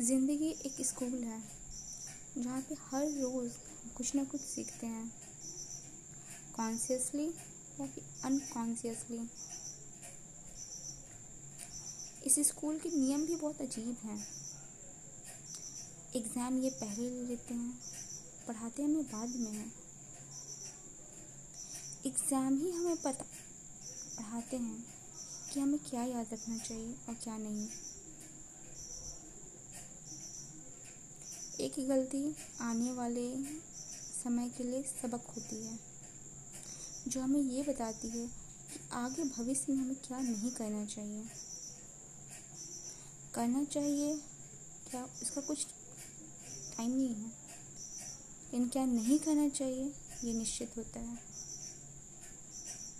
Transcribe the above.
ज़िंदगी एक स्कूल है, जहाँ पे हर रोज़ कुछ ना कुछ सीखते हैं। कॉन्शियसली या फिर अनकॉन्शियसली इस स्कूल के नियम भी बहुत अजीब हैं। एग्ज़ाम ये पहले ले लेते हैं, पढ़ाते हमें बाद में हैं। एग्ज़ाम ही हमें पता, पढ़ाते हैं कि हमें क्या याद रखना चाहिए और क्या नहीं। एक गलती आने वाले समय के लिए सबक होती है। जो हमें ये बताती है कि आगे भविष्य में हमें क्या नहीं करना चाहिए। करना चाहिए क्या इसका कुछ टाइम नहीं है। लेकिन क्या नहीं करना चाहिए, ये निश्चित होता है।